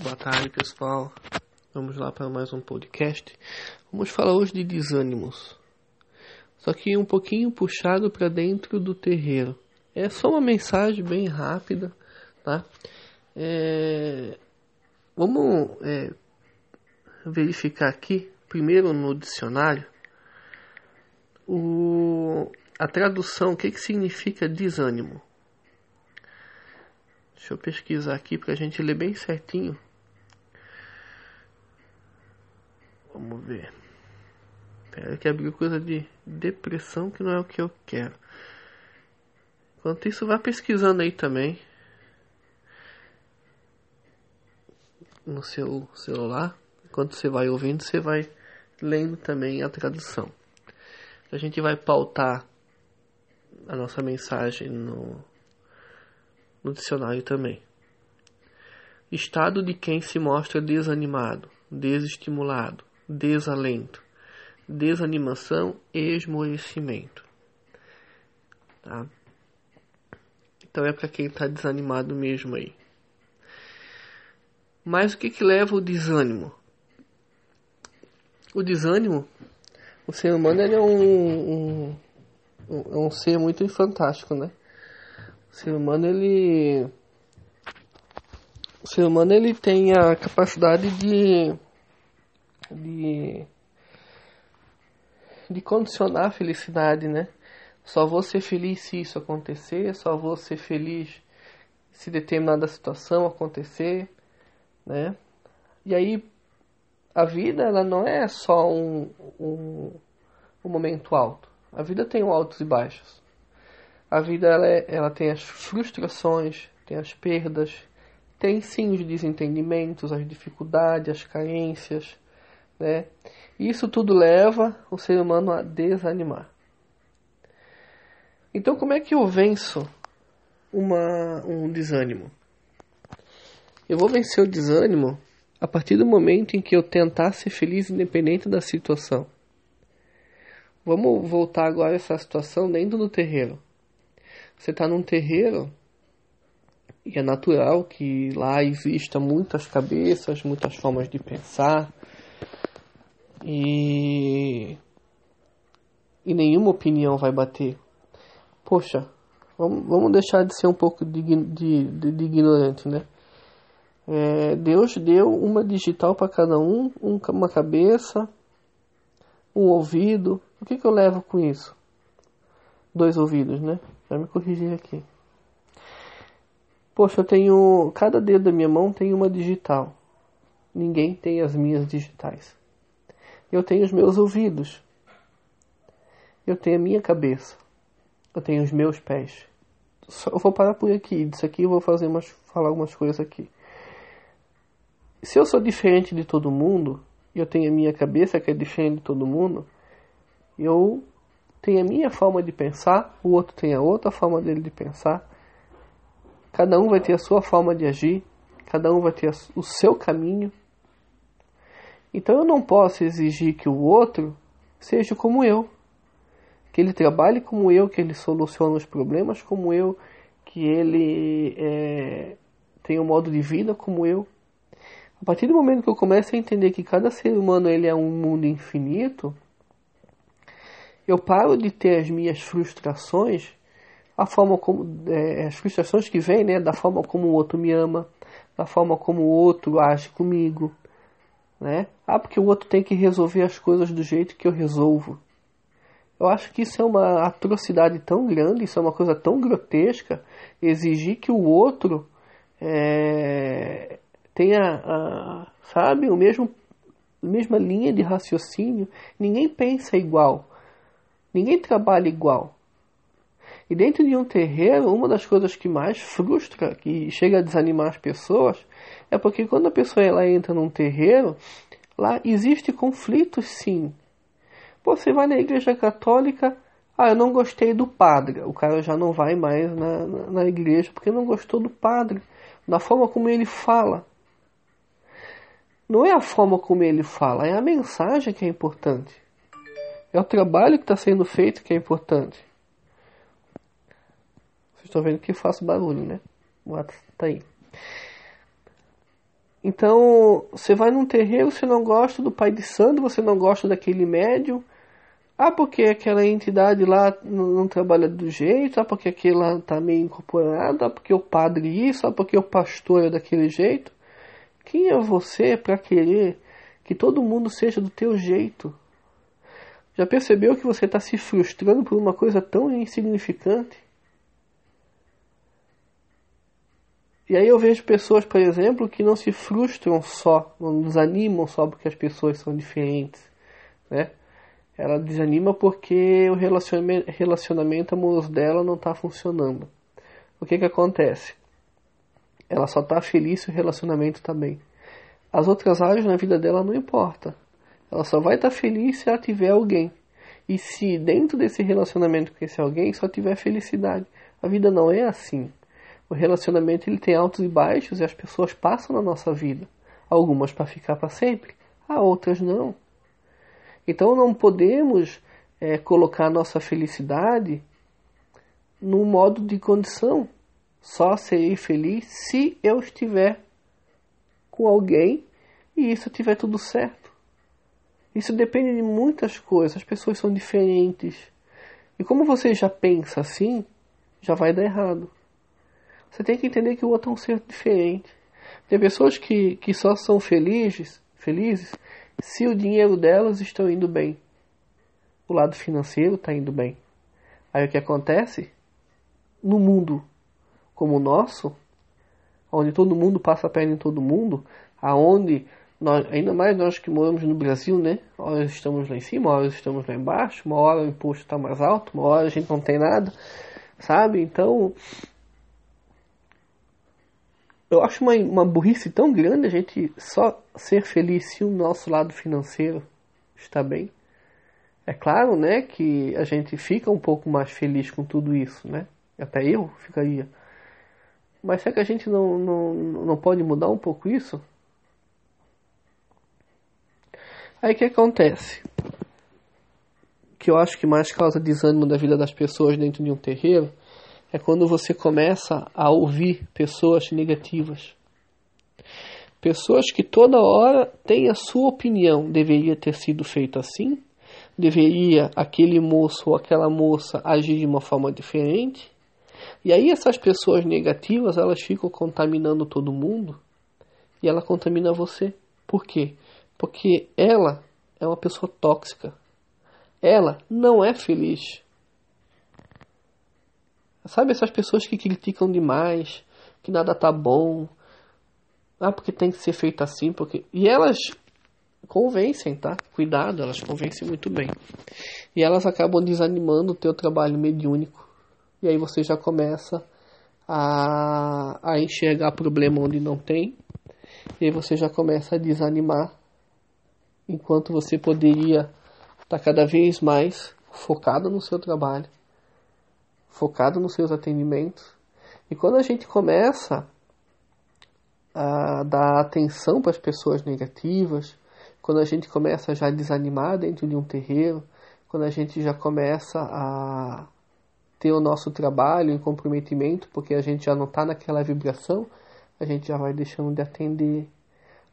Boa tarde, pessoal. Vamos lá para mais um podcast. Vamos falar hoje de desânimos. Só que um pouquinho puxado para dentro do terreiro. É só uma mensagem bem rápida, tá? É... Vamos é... verificar aqui, primeiro no dicionário, o... a tradução, o que, que significa desânimo. Deixa eu pesquisar aqui para a gente ler bem certinho. Vamos ver. Pera que abriu coisa de depressão que não é o que eu quero. Enquanto isso, vá pesquisando aí também. No seu celular. Enquanto você vai ouvindo, você vai lendo também a tradução. A gente vai pautar a nossa mensagem no no dicionário também. Estado de quem se mostra desanimado, desestimulado, desalento, desanimação e esmorecimento. Tá? Então é para quem está desanimado mesmo aí. Mas o que, que leva o desânimo? O desânimo, o ser humano é um, um, um, é um ser muito fantástico, né? O ser humano ele o ser humano ele tem a capacidade de de de condicionar a felicidade, né? Só vou ser feliz se isso acontecer, só vou ser feliz se determinada situação acontecer, né? E aí a vida ela não é só um, um, um momento alto. A vida tem altos e baixos. A vida ela, é, ela tem as frustrações, tem as perdas, tem sim os desentendimentos, as dificuldades, as carências, né? Isso tudo leva o ser humano a desanimar. Então, como é que eu venço uma, um desânimo? Eu vou vencer o desânimo a partir do momento em que eu tentar ser feliz independente da situação. Vamos voltar agora a essa situação dentro do terreiro. Você está num terreiro e é natural que lá exista muitas cabeças, muitas formas de pensar e e nenhuma opinião vai bater. Poxa, vamos, vamos deixar de ser um pouco de, de, de, ignorante, né? É, Deus deu uma digital para cada um, um, uma cabeça, um ouvido. O que, que eu levo com isso? Dois ouvidos, né? Vai me corrigir aqui. Poxa, eu tenho. Cada dedo da minha mão tem uma digital. Ninguém tem as minhas digitais. Eu tenho os meus ouvidos. Eu tenho a minha cabeça. Eu tenho os meus pés. Só, eu vou parar por aqui. Disso aqui eu vou fazer umas, falar algumas coisas aqui. Se eu sou diferente de todo mundo, eu tenho a minha cabeça que é diferente de todo mundo, eu tem a minha forma de pensar, o outro tem a outra forma dele de pensar. Cada um vai ter a sua forma de agir, cada um vai ter o seu caminho. Então eu não posso exigir que o outro seja como eu, que ele trabalhe como eu, que ele solucione os problemas como eu, que ele é, tenha um modo de vida como eu. A partir do momento que eu começo a entender que cada ser humano ele é um mundo infinito, eu paro de ter as minhas frustrações, a forma como é, as frustrações que vêm, né, da forma como o outro me ama, da forma como o outro age comigo, né? Ah, porque o outro tem que resolver as coisas do jeito que eu resolvo. Eu acho que isso é uma atrocidade tão grande, isso é uma coisa tão grotesca, exigir que o outro é, tenha, a, sabe, o mesmo mesma linha de raciocínio. Ninguém pensa igual. Ninguém trabalha igual. E dentro de um terreiro, uma das coisas que mais frustra, que chega a desanimar as pessoas, é porque quando a pessoa ela entra num terreiro, lá existe conflitos sim. Você vai na igreja católica, ah, eu não gostei do padre. O cara já não vai mais na, na, na igreja porque não gostou do padre, da forma como ele fala. Não é a forma como ele fala, é a mensagem que é importante. É o trabalho que está sendo feito que é importante. Estão vendo que faço barulho, né? O ato está aí. Então, você vai num terreiro, você não gosta do pai de santo, você não gosta daquele médium. Ah, porque aquela entidade lá não, trabalha do jeito, ah, porque aquela tá meio incorporada, ah, porque o padre isso, ah, porque o pastor é daquele jeito. Quem é você para querer que todo mundo seja do teu jeito? Já percebeu que você está se frustrando por uma coisa tão insignificante? E aí eu vejo pessoas, por exemplo, que não se frustram só, não desanimam só porque as pessoas são diferentes, né? Ela desanima porque o relacionamento, relacionamento amoroso dela não está funcionando. O que que acontece? Ela só está feliz se o relacionamento está bem. As outras áreas na vida dela não importa. Ela só vai estar tá feliz se ela tiver alguém. E se dentro desse relacionamento com esse alguém só tiver felicidade. A vida não é assim. O relacionamento ele tem altos e baixos e as pessoas passam na nossa vida. Algumas para ficar para sempre, a outras não. Então não podemos é, colocar a nossa felicidade num modo de condição. Só serei feliz se eu estiver com alguém e isso tiver tudo certo. Isso depende de muitas coisas. As pessoas são diferentes. E como você já pensa assim, já vai dar errado. Você tem que entender que o outro é um ser diferente. Tem pessoas que, que só são felizes, felizes se o dinheiro delas está indo bem. O lado financeiro está indo bem. Aí o que acontece? No mundo como o nosso, onde todo mundo passa a perna em todo mundo, aonde nós, ainda mais nós que moramos no Brasil, né? Hora estamos lá em cima, hora estamos lá embaixo, uma hora o imposto está mais alto, uma hora a gente não tem nada, sabe? Então eu acho uma, uma burrice tão grande a gente só ser feliz se o nosso lado financeiro está bem. É claro, né, que a gente fica um pouco mais feliz com tudo isso, né? Até eu ficaria. Mas será que a gente não, não, não pode mudar um pouco isso? Aí o que acontece? Que eu acho que mais causa desânimo da vida das pessoas dentro de um terreiro é quando você começa a ouvir pessoas negativas. Pessoas que toda hora têm a sua opinião. Deveria ter sido feito assim? Deveria aquele moço ou aquela moça agir de uma forma diferente? E aí essas pessoas negativas, elas ficam contaminando todo mundo e ela contamina você. Por quê? Porque ela é uma pessoa tóxica. Ela não é feliz. Sabe essas pessoas que criticam demais, que nada tá bom. Ah, porque tem que ser feito assim, porque e elas convencem, tá? Cuidado, elas convencem muito bem. E elas acabam desanimando o teu trabalho mediúnico. E aí você já começa a, a enxergar problema onde não tem. E aí você já começa a desanimar. Enquanto você poderia estar tá cada vez mais focado no seu trabalho focado nos seus atendimentos. E quando a gente começa a dar atenção para as pessoas negativas, quando a gente começa já a desanimar dentro de um terreiro, quando a gente já começa a ter o nosso trabalho em comprometimento, porque a gente já não está naquela vibração, a gente já vai deixando de atender,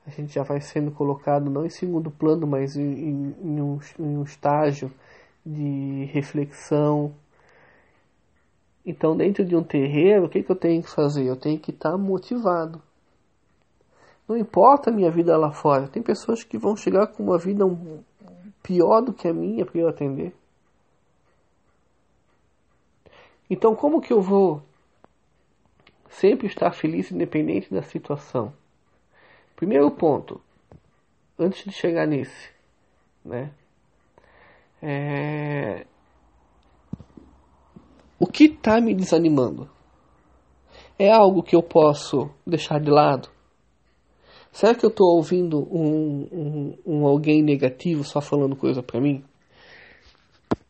a gente já vai sendo colocado não em segundo plano, mas em, em, em, um, em um estágio de reflexão, então, dentro de um terreiro, o que, que eu tenho que fazer? Eu tenho que estar tá motivado. Não importa a minha vida lá fora. Tem pessoas que vão chegar com uma vida pior do que a minha para eu atender. Então, como que eu vou sempre estar feliz independente da situação? Primeiro ponto, antes de chegar nesse, né? É, o que está me desanimando? É algo que eu posso deixar de lado? Será que eu estou ouvindo um, um, um, alguém negativo só falando coisa para mim?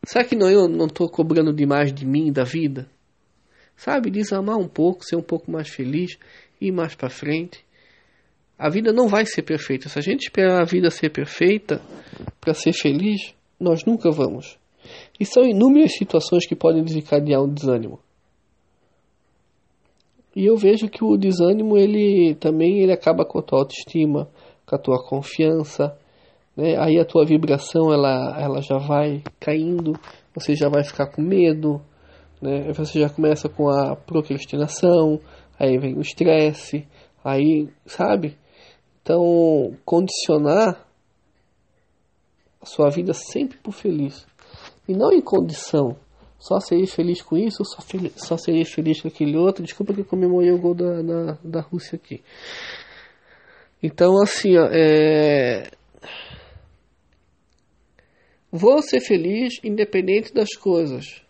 Será que não, eu não estou cobrando demais de mim, da vida? Sabe, desamar um pouco, ser um pouco mais feliz, ir mais para frente. A vida não vai ser perfeita. Se a gente esperar a vida ser perfeita para ser feliz, nós nunca vamos. E são inúmeras situações que podem desencadear um desânimo. E eu vejo que o desânimo ele também ele acaba com a tua autoestima, com a tua confiança, né? Aí a tua vibração ela, ela já vai caindo, você já vai ficar com medo, né? Você já começa com a procrastinação, aí vem o estresse, aí, sabe? Então, condicionar a sua vida sempre por feliz. E não em condição. Só seria feliz com isso, só, fel só feliz com aquele outro. Desculpa que eu comemorei o gol da, da, da Rússia aqui. Então, assim, ó, é... vou ser feliz independente das coisas.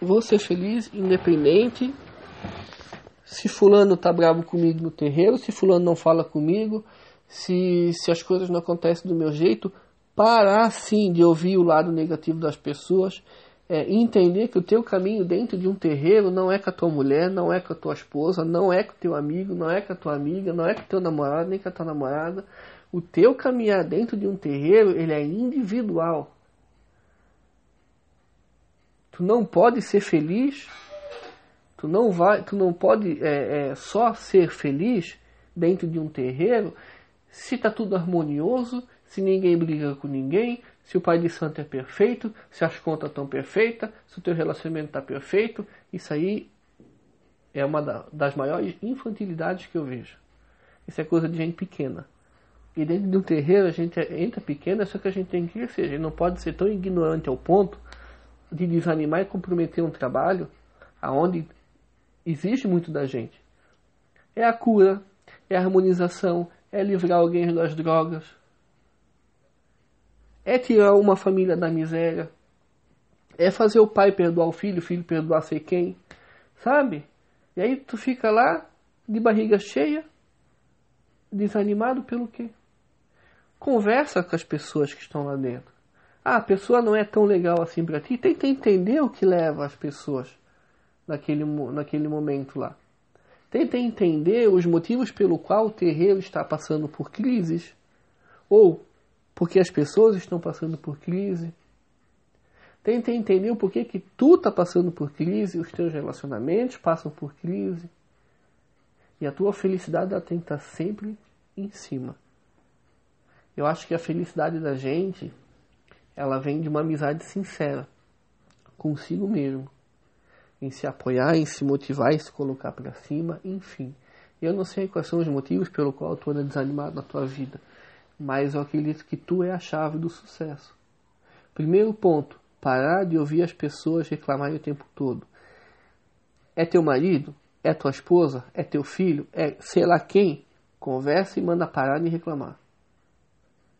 Vou ser feliz independente se fulano tá bravo comigo no terreiro, se fulano não fala comigo, se, se as coisas não acontecem do meu jeito, parar sim de ouvir o lado negativo das pessoas, é, entender que o teu caminho dentro de um terreiro não é com a tua mulher, não é com a tua esposa, não é com o teu amigo, não é com a tua amiga, não é com o teu namorado, nem com a tua namorada. O teu caminhar dentro de um terreiro, ele é individual. Tu não pode ser feliz, tu não vai, tu não pode é, é, só ser feliz dentro de um terreiro se está tudo harmonioso, se ninguém briga com ninguém, se o pai de santo é perfeito, se as contas estão perfeitas, se o teu relacionamento está perfeito, isso aí é uma das maiores infantilidades que eu vejo. Isso é coisa de gente pequena. E dentro de um terreiro a gente entra pequena, só que a gente tem que crescer. A gente não pode ser tão ignorante ao ponto de desanimar e comprometer um trabalho aonde existe muito da gente. É a cura, é a harmonização, é livrar alguém das drogas, é tirar uma família da miséria, é fazer o pai perdoar o filho, o filho perdoar sei quem, sabe? E aí tu fica lá de barriga cheia, desanimado pelo quê? Conversa com as pessoas que estão lá dentro. Ah, a pessoa não é tão legal assim para ti. Tenta entender o que leva as pessoas naquele, naquele momento lá. Tenta entender os motivos pelo qual o terreiro está passando por crises ou porque as pessoas estão passando por crise. Tenta entender o porquê que tu está passando por crise, os teus relacionamentos passam por crise. E a tua felicidade ela tem que estar sempre em cima. Eu acho que a felicidade da gente, ela vem de uma amizade sincera consigo mesmo em se apoiar, em se motivar, em se colocar para cima, enfim. Eu não sei quais são os motivos pelo qual tu anda desanimado na tua vida, mas eu acredito que tu é a chave do sucesso. Primeiro ponto, parar de ouvir as pessoas reclamarem o tempo todo. É teu marido? É tua esposa? É teu filho? É sei lá quem? Conversa e manda parar de reclamar.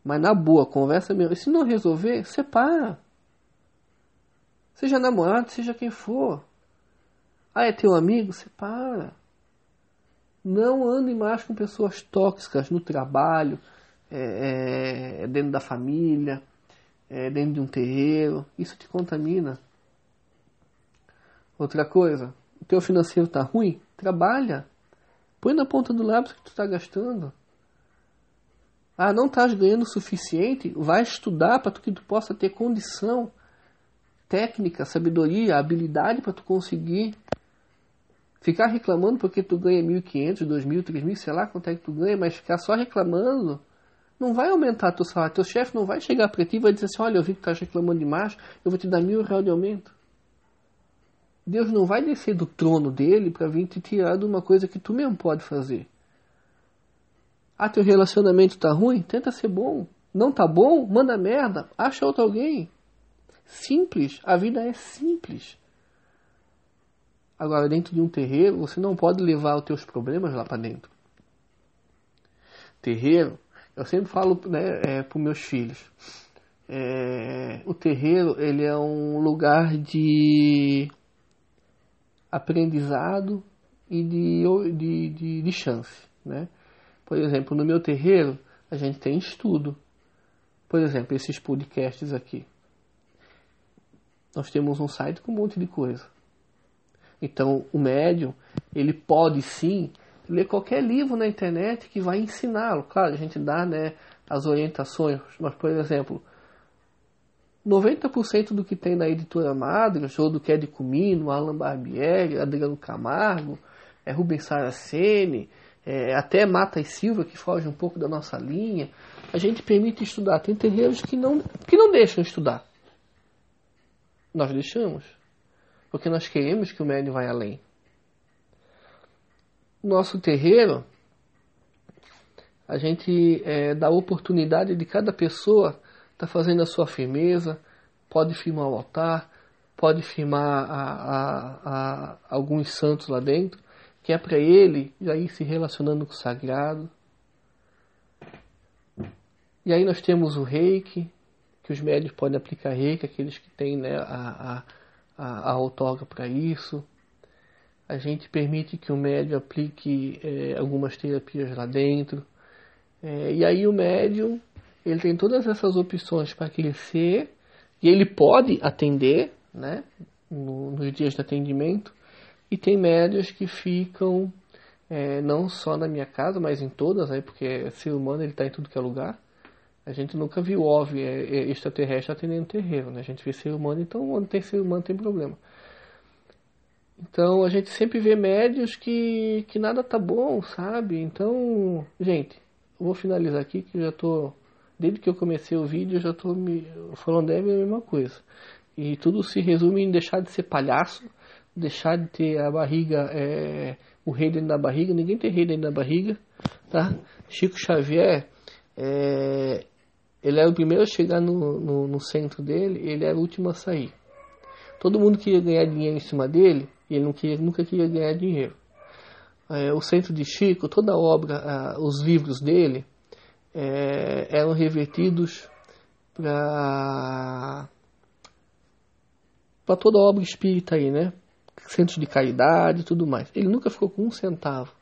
Mas na boa, conversa mesmo. E se não resolver, separa. Seja namorado, seja quem for. Ah, é teu amigo? Separa. Não ande mais com pessoas tóxicas no trabalho, é, é, dentro da família, é, dentro de um terreiro. Isso te contamina. Outra coisa, o teu financeiro está ruim? Trabalha. Põe na ponta do lápis que tu está gastando. Ah, não estás ganhando o suficiente? Vai estudar para que tu possa ter condição, técnica, sabedoria, habilidade para tu conseguir Ficar reclamando porque tu ganha 1.500, 2.000, 3.000, sei lá quanto é que tu ganha, mas ficar só reclamando não vai aumentar teu salário. Teu chefe não vai chegar para ti e vai dizer assim, olha, eu vi que tu estás reclamando demais, eu vou te dar mil reais de aumento. Deus não vai descer do trono dele para vir te tirar de uma coisa que tu mesmo pode fazer. Ah, teu relacionamento tá ruim? Tenta ser bom. Não tá bom? Manda merda. Acha outro alguém. Simples. A vida é simples. Agora, dentro de um terreiro, você não pode levar os teus problemas lá para dentro. Terreiro, eu sempre falo né, é, para meus filhos, é, o terreiro ele é um lugar de aprendizado e de, de, de, de chance. Né? Por exemplo, no meu terreiro, a gente tem estudo. Por exemplo, esses podcasts aqui. Nós temos um site com um monte de coisa. Então, o médium, ele pode sim ler qualquer livro na internet que vai ensiná-lo. Claro, a gente dá né, as orientações, mas, por exemplo, 90% do que tem na editora Madras, ou do que é de Comino, Alan Barbieri, Adriano Camargo, é Rubens Saraceni, é, até Mata e Silva, que foge um pouco da nossa linha. A gente permite estudar. Tem terreiros que não, que não deixam estudar. Nós deixamos. Porque nós queremos que o médium vá além. Nosso terreiro, a gente é, dá oportunidade de cada pessoa estar tá fazendo a sua firmeza, pode firmar o altar, pode firmar a, a, a alguns santos lá dentro, que é para ele já ir se relacionando com o sagrado. E aí nós temos o reiki, que os médios podem aplicar reiki, aqueles que têm né, a, a, a autógrafa para isso. A gente permite que o médium aplique é, algumas terapias lá dentro. É, e aí o médium ele tem todas essas opções para crescer e ele pode atender né, no, nos dias de atendimento e tem médios que ficam é, não só na minha casa, mas em todas, aí, porque ser humano ele está em tudo que é lugar. A gente nunca viu OVNI é, é, extraterrestre atendendo terreiro, né? A gente vê ser humano, então onde tem ser humano tem problema. Então a gente sempre vê médios que, que nada tá bom, sabe? Então, gente, eu vou finalizar aqui que já tô. Desde que eu comecei o vídeo, eu já tô me falando é a mesma coisa. E tudo se resume em deixar de ser palhaço deixar de ter a barriga, é, o rei dentro da barriga, ninguém tem rei dentro da barriga, tá? Chico Xavier, é, ele era o primeiro a chegar no, no, no, centro dele, ele era o último a sair. Todo mundo queria ganhar dinheiro em cima dele, ele não queria, nunca queria ganhar dinheiro. É, o centro de Chico, toda a obra, os livros dele, é, eram revertidos para para toda a obra espírita aí, né? centros de caridade e tudo mais. Ele nunca ficou com um centavo.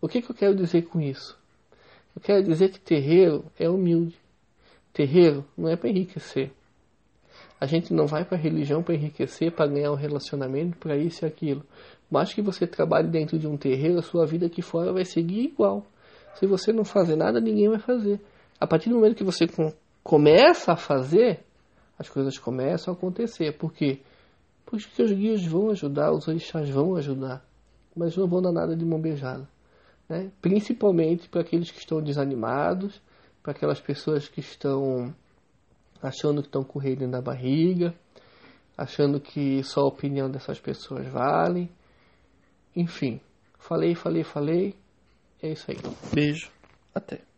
O que, que eu quero dizer com isso? Eu quero dizer que terreiro é humilde. Terreiro não é para enriquecer. A gente não vai para a religião para enriquecer, para ganhar um relacionamento, para isso e aquilo. Mas que você trabalhe dentro de um terreiro, a sua vida aqui fora vai seguir igual. Se você não fazer nada, ninguém vai fazer. A partir do momento que você começa a fazer, as coisas começam a acontecer. Por quê? Porque os guias vão ajudar, os orixás vão ajudar, mas não vão dar nada de mão beijada. Né? Principalmente para aqueles que estão desanimados, para aquelas pessoas que estão achando que estão com o da barriga, achando que só a opinião dessas pessoas vale. Enfim, falei, falei, falei. É isso aí. Beijo. Até.